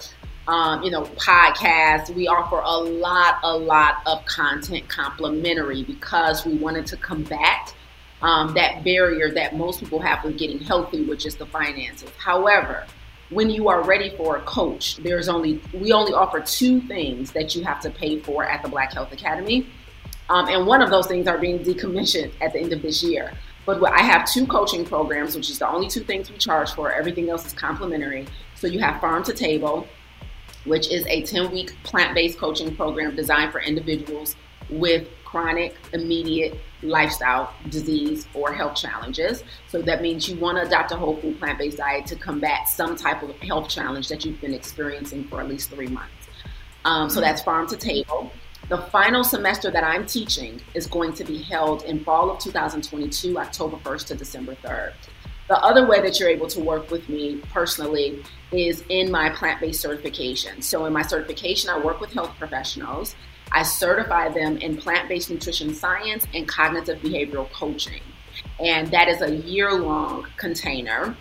Um, you know, podcasts. We offer a lot, a lot of content complimentary because we wanted to combat um, that barrier that most people have with getting healthy, which is the finances. However, when you are ready for a coach, there's only we only offer two things that you have to pay for at the Black Health Academy, um, and one of those things are being decommissioned at the end of this year. But I have two coaching programs, which is the only two things we charge for. Everything else is complimentary. So you have Farm to Table, which is a 10 week plant based coaching program designed for individuals with chronic, immediate lifestyle disease or health challenges. So that means you want to adopt a whole food plant based diet to combat some type of health challenge that you've been experiencing for at least three months. Um, so that's farm to table. The final semester that I'm teaching is going to be held in fall of 2022, October 1st to December 3rd. The other way that you're able to work with me personally is in my plant based certification. So, in my certification, I work with health professionals I certify them in plant based nutrition science and cognitive behavioral coaching. And that is a year long container.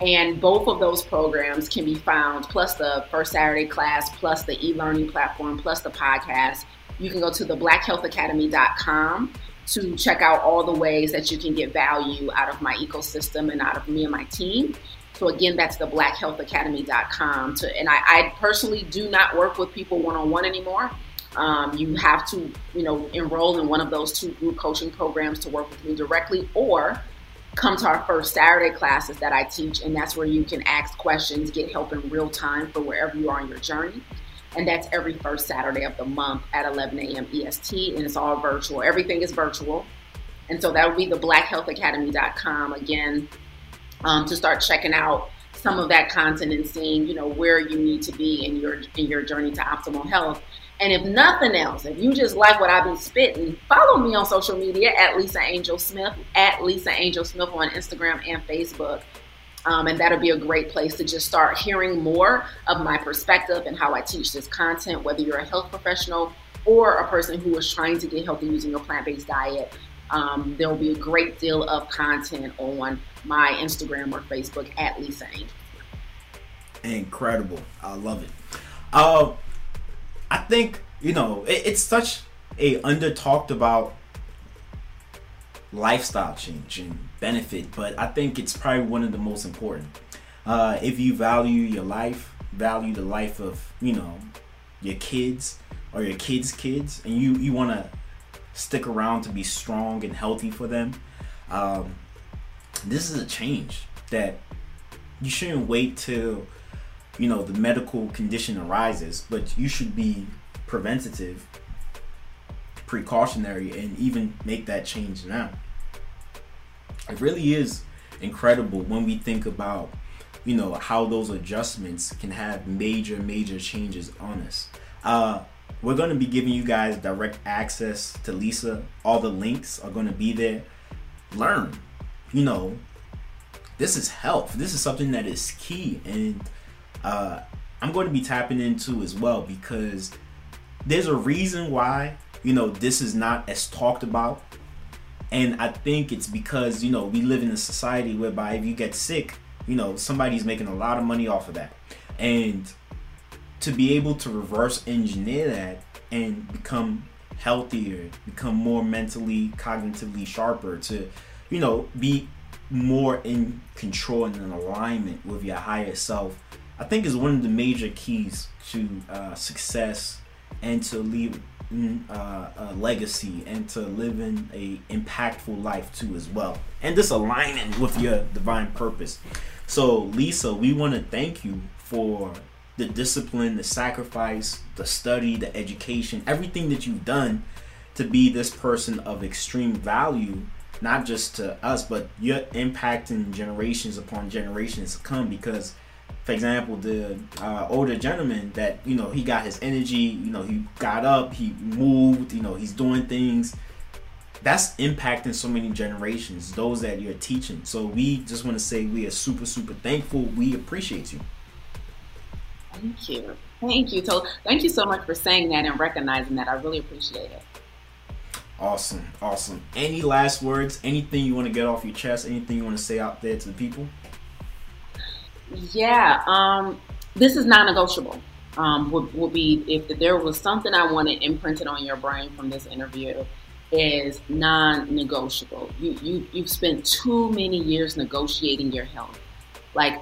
And both of those programs can be found, plus the first Saturday class, plus the e learning platform, plus the podcast. You can go to the blackhealthacademy.com to check out all the ways that you can get value out of my ecosystem and out of me and my team. So again, that's the blackhealthacademy.com. To, and I, I personally do not work with people one on one anymore. Um, you have to, you know, enroll in one of those two group coaching programs to work with me directly, or come to our first Saturday classes that I teach, and that's where you can ask questions, get help in real time for wherever you are on your journey. And that's every first Saturday of the month at 11 a.m. EST, and it's all virtual. Everything is virtual. And so that would be the blackhealthacademy.com again um, to start checking out some of that content and seeing, you know, where you need to be in your in your journey to optimal health. And if nothing else, if you just like what I be spitting, follow me on social media at Lisa Angel Smith, at Lisa Angel Smith on Instagram and Facebook. Um, and that'll be a great place to just start hearing more of my perspective and how I teach this content, whether you're a health professional or a person who is trying to get healthy using a plant based diet. Um, there will be a great deal of content on my Instagram or Facebook at Lisa Angel.
Incredible. I love it. Uh, I think you know it, it's such a under talked about lifestyle change and benefit, but I think it's probably one of the most important. Uh, if you value your life, value the life of you know your kids or your kids' kids, and you you want to stick around to be strong and healthy for them, um, this is a change that you shouldn't wait till you know the medical condition arises but you should be preventative precautionary and even make that change now. It really is incredible when we think about you know how those adjustments can have major major changes on us. Uh, we're going to be giving you guys direct access to lisa. All the links are going to be there. Learn you know this is health. This is something that is key and uh, I'm going to be tapping into as well because there's a reason why you know this is not as talked about. And i think it's because you know we live in a society whereby if you get sick you know somebody's making a lot of money off of that. And to be able to reverse engineer that and become healthier become more mentally cognitively sharper to you know be more in control and in alignment with your higher self I think is one of the major keys to uh, success and to leave mm, uh, a legacy and to living a impactful life too as well. And this aligning with your divine purpose. So lisa we want to thank you for the discipline the sacrifice the study the education everything that you've done to be this person of extreme value not just to us but you're impacting generations upon generations to come because for example, the uh, older gentleman that you know he got his energy, you know he got up, he moved, you know he's doing things. That's impacting so many generations. Those that you're teaching. So we just want to say we are super super thankful. We appreciate you.
Thank you, thank you. So thank you so much for saying that and recognizing that. I really appreciate it.
Awesome, awesome. Any last words? Anything you want to get off your chest? Anything you want to say out there to the people?
Yeah, um, this is non-negotiable. Um, would, would be if there was something I wanted imprinted on your brain from this interview is non-negotiable. You you you've spent too many years negotiating your health, like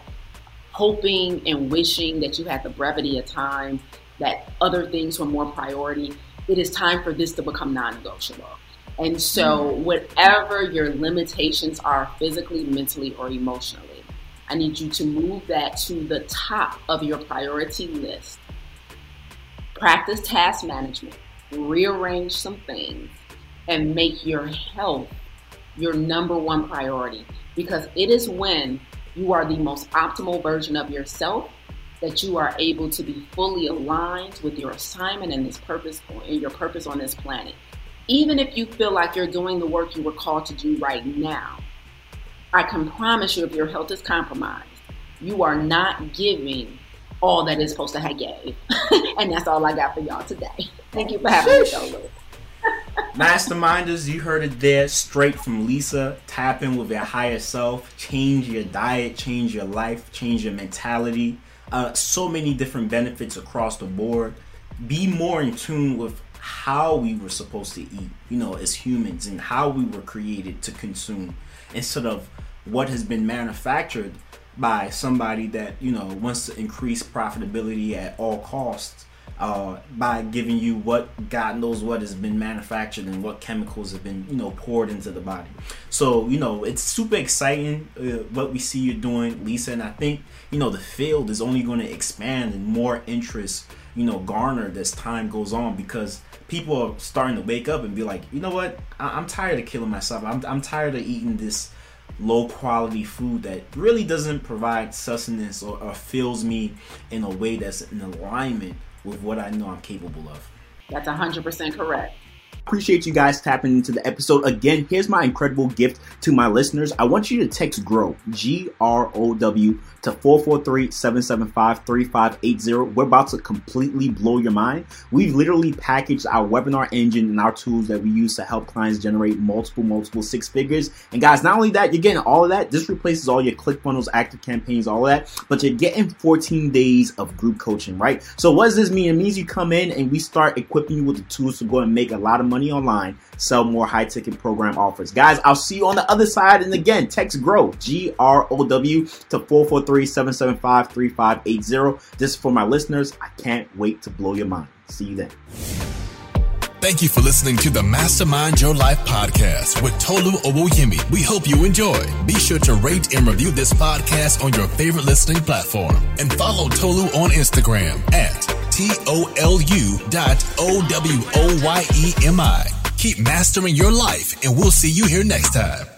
hoping and wishing that you had the brevity of time, that other things were more priority. It is time for this to become non-negotiable. And so, mm. whatever your limitations are physically, mentally, or emotionally I need you to move that to the top of your priority list. Practice task management, rearrange some things, and make your health your number one priority because it is when you are the most optimal version of yourself that you are able to be fully aligned with your assignment and this purpose and your purpose on this planet. Even if you feel like you're doing the work you were called to do right now, I can promise you, if your health is compromised, you are not giving all that is supposed to have gave. <laughs> and that's all I got for y'all today. Thank you for having me, Joe <laughs>
Masterminders, you heard it there straight from Lisa. Tap in with your higher self, change your diet, change your life, change your mentality. Uh, so many different benefits across the board. Be more in tune with how we were supposed to eat, you know, as humans and how we were created to consume instead of what has been manufactured by somebody that, you know, wants to increase profitability at all costs uh, by giving you what God knows what has been manufactured and what chemicals have been, you know, poured into the body. So, you know, it's super exciting uh, what we see you doing, Lisa. And I think, you know, the field is only going to expand and more interest, you know, garnered as time goes on because people are starting to wake up and be like, you know what, I- am tired of killing myself. I'm, I'm tired of eating this low quality food that really doesn't provide sustenance or, or fills me in a way that's in alignment with what I know I'm capable of.
That's 100% correct.
Appreciate you guys tapping into the episode. Again, here's my incredible gift to my listeners. I want you to text GROW, G R O W, to 443 775 3580. We're about to completely blow your mind. We've literally packaged our webinar engine and our tools that we use to help clients generate multiple, multiple six figures. And guys, not only that, you're getting all of that. This replaces all your ClickFunnels, ActiveCampaigns, all that, but you're getting 14 days of group coaching, right? So what does this mean? It means you come in and we start equipping you with the tools to go and make a lot of money online, sell more high ticket program offers. Guys, I'll see you on the other side. And again, text GROW, G R O W, to 443 775 3580. This is for my listeners. I can't wait to blow your mind. See you then.
Thank you for listening to the Mastermind Your Life podcast with Tolu Owoyemi. We hope you enjoy. Be sure to rate and review this podcast on your favorite listening platform and follow Tolu on Instagram at T O L U dot O W O Y E M I. Keep mastering your life, and we'll see you here next time.